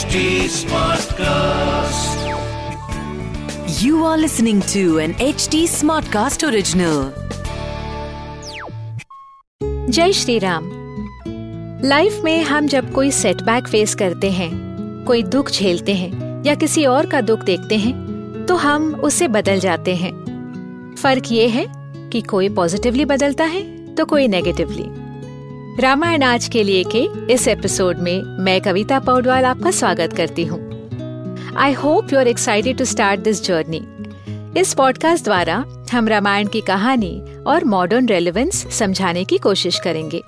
HD Smartcast. You are listening to an HD Smartcast original. जय Shri Ram life में हम जब कोई सेटबैक फेस करते हैं कोई दुख झेलते हैं या किसी और का दुख देखते हैं तो हम उससे बदल जाते हैं फ़र्क ये है कि कोई पॉजिटिवली बदलता है तो कोई नेगेटिवली रामायण आज के लिए के इस एपिसोड में मैं कविता पौडवाल आपका स्वागत करती हूँ। I hope you are excited to start this journey इस पॉडकास्ट द्वारा हम रामायण की कहानी और मॉडर्न रेलेवेंस समझाने की कोशिश करेंगे।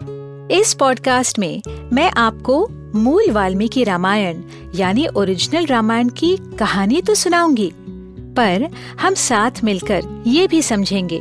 इस पॉडकास्ट में मैं आपको मूल वाल्मीकि रामायण यानी ओरिजिनल रामायण की कहानी तो सुनाऊँगी, पर हम साथ मिलकर ये भी समझेंगे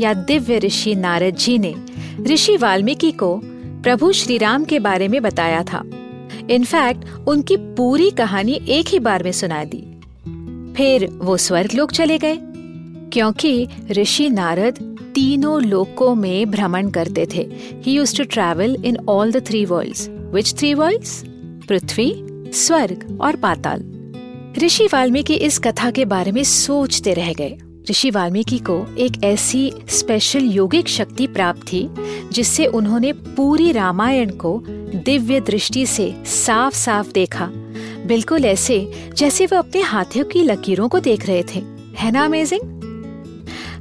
या दिव्य ऋषि नारद जी ने ऋषि वाल्मीकि को प्रभु श्री राम के बारे में बताया था। इनफैक्ट उनकी पूरी कहानी एक ही बार में सुना दी। फिर वो स्वर्ग लोक चले गए, क्योंकि ऋषि नारद तीनों लोकों में भ्रमण करते थे। He used to travel in all the three worlds which three worlds Prithvi, Swarg और पाताल। ऋषि वाल्मीकि इस कथा के बारे में सोचते रह गए। ऋषि वाल्मीकि को एक ऐसी स्पेशल योगिक शक्ति प्राप्त थी, जिससे उन्होंने पूरी रामायण को दिव्य दृष्टि से साफ़ साफ़ देखा। बिल्कुल ऐसे जैसे वो अपने हाथों की लकीरों को देख रहे थे। है ना अमेजिंग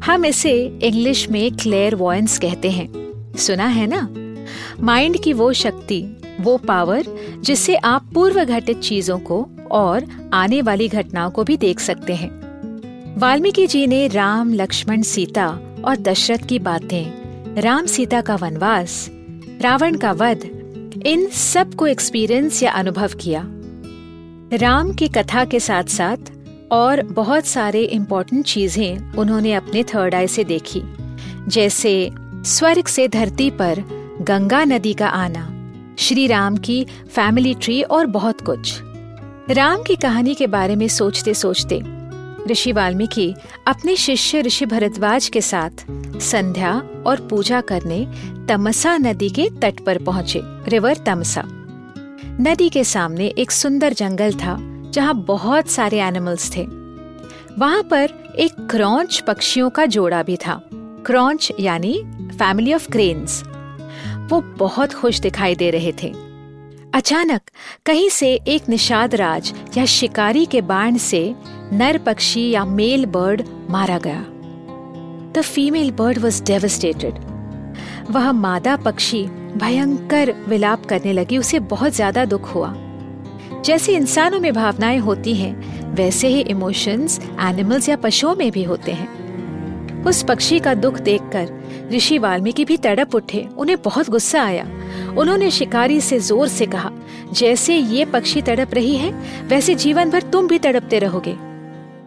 हम इसे इंग्लिश में क्लेयर वॉयंस कहते हैं। सुना है ना? माइंड की वो शक्ति, वो पावर जिससे आप पूर्व घटित चीज़ों को और आने वाली घटनाओं को भी देख सकते हैं। वाल्मीकि जी ने राम, लक्ष्मण, सीता और दशरथ की बातें, राम, सीता का वनवास, रावण का वध, इन सबको एक्सपीरियंस या अनुभव किया। राम की कथा के साथ साथ और बहुत सारे इम्पोर्टेंट चीज़ें उन्होंने अपने थर्ड आई से देखी, जैसे स्वर्ग से धरती पर गंगा नदी का आना, श्री राम की फैमिली ट्री और बहुत कुछ। राम की कहानी के बारे में सोचते सोचते ऋषि वाल्मीकि अपने शिष्य ऋषि भरद्वाज के साथ संध्या और पूजा करने तमसा नदी के तट पर पहुँचे, रिवर तमसा। नदी के सामने एक सुंदर जंगल था, जहाँ बहुत सारे एनिमल्स थे। वहाँ पर एक क्रॉन्च पक्षियों का जोड़ा भी था। क्रॉन्च यानी फैमिली ऑफ़ क्रेन्स वो बहुत खुश दिखाई दे रहे थे। अचानक कहीं से एक निषाद राज या शिकारी के बाण से नर पक्षी या मेल बर्ड मारा गया। The female bird was devastated वह मादा पक्षी भयंकर विलाप करने लगी, उसे बहुत ज़्यादा दुख हुआ। जैसे इंसानों में भावनाएँ होती हैं, वैसे ही इमोशंस एनिमल्स या पशुओं में भी होते हैं। उस पक्षी का दुख देखकर ऋषि वाल्मीकि भी तड़प उठे, उन्हें बहुत गुस्सा आया। उन्होंने शिकारी से ज़ोर से कहा, जैसे ये पक्षी तड़प रही है, वैसे जीवन भर तुम भी तड़पते रहोगे।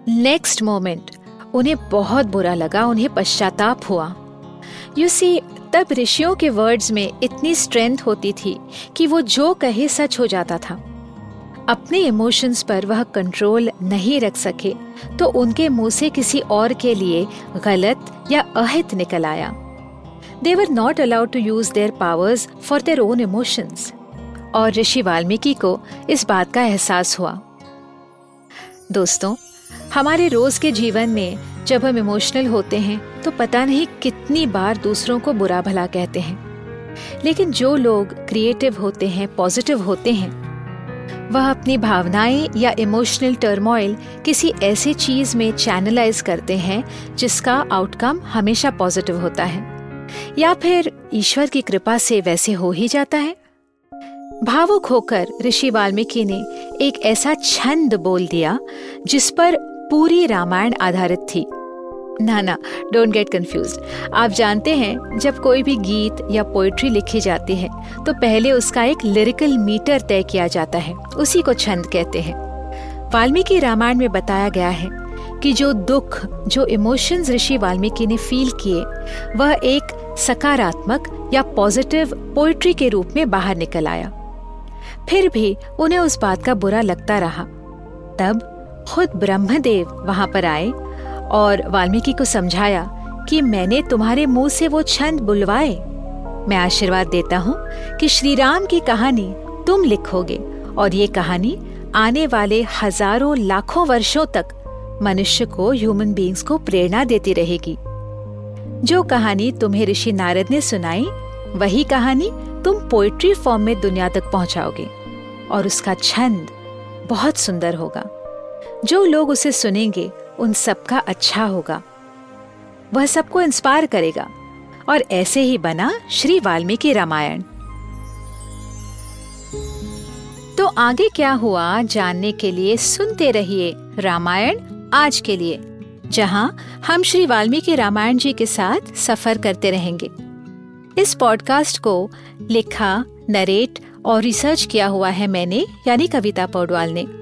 नेक्स्ट मोमेंट उन्हें बहुत बुरा लगा, उन्हें पश्चाताप हुआ। यू सी तब ऋषियों के वर्ड्स में इतनी स्ट्रेंथ होती थी कि वो जो कहे सच हो जाता था। अपने इमोशंस पर वह कंट्रोल नहीं रख सके तो उनके मुँह से किसी और के लिए गलत या अहित निकल आया। They were not allowed to use their powers for their own emotions और ऋषि वाल्मीकि को इस बात का एहसास हुआ। दोस्तों हमारे रोज के जीवन में जब हम इमोशनल होते हैं तो पता नहीं कितनी बार दूसरों को बुरा भला कहते हैं। लेकिन जो लोग क्रिएटिव होते हैं पॉजिटिव होते हैं, वह अपनी भावनाएँ या इमोशनल टर्मोइल किसी ऐसी चीज़ में चैनलाइज करते हैं, जिसका आउटकम हमेशा पॉजिटिव होता है। या फिर ईश्वर की कृपा से वैसे हो ही जाता है। भावुक होकर ऋषि वाल्मीकि ने एक ऐसा छंद बोल दिया, जिस पर पूरी रामायण आधारित थी। ना ना डोंट गेट कंफ्यूज आप जानते हैं, जब कोई भी गीत या पोइट्री लिखी जाती है तो पहले उसका एक लिरिकल मीटर तय किया जाता है। उसी को छंद कहते हैं। वाल्मीकि रामायण में बताया गया है कि जो दुख, जो इमोशंस ऋषि वाल्मीकि ने फील किए, वह एक सकारात्मक या पॉजिटिव पोइट्री के रूप में बाहर निकल आया। फिर भी उन्हें उस बात का बुरा लगता रहा। तब खुद ब्रह्मदेव वहाँ पर आए और वाल्मीकि को समझाया कि मैंने तुम्हारे मुँह से वो छंद बुलवाए। मैं आशीर्वाद देता हूँ कि श्री राम की कहानी तुम लिखोगे और ये कहानी आने वाले हज़ारों लाखों वर्षों तक मनुष्य को ह्यूमन बींग्स को प्रेरणा देती रहेगी। जो कहानी तुम्हें ऋषि नारद ने सुनाई, वही कहानी तुम पोइट्री फॉर्म में दुनिया तक पहुंचाओगे और उसका छंद बहुत सुंदर होगा। जो लोग उसे सुनेंगे, उन सबका अच्छा होगा। वह सबको इंस्पायर करेगा। और ऐसे ही बना श्री वाल्मीकि रामायण। तो आगे क्या हुआ, जानने के लिए सुनते रहिए रामायण आज के लिए, जहाँ हम श्री वाल्मीकि रामायण जी के साथ सफ़र करते रहेंगे। इस पॉडकास्ट को लिखा नरेट और रिसर्च किया हुआ है मैंने, यानी कविता पौडवाल ने।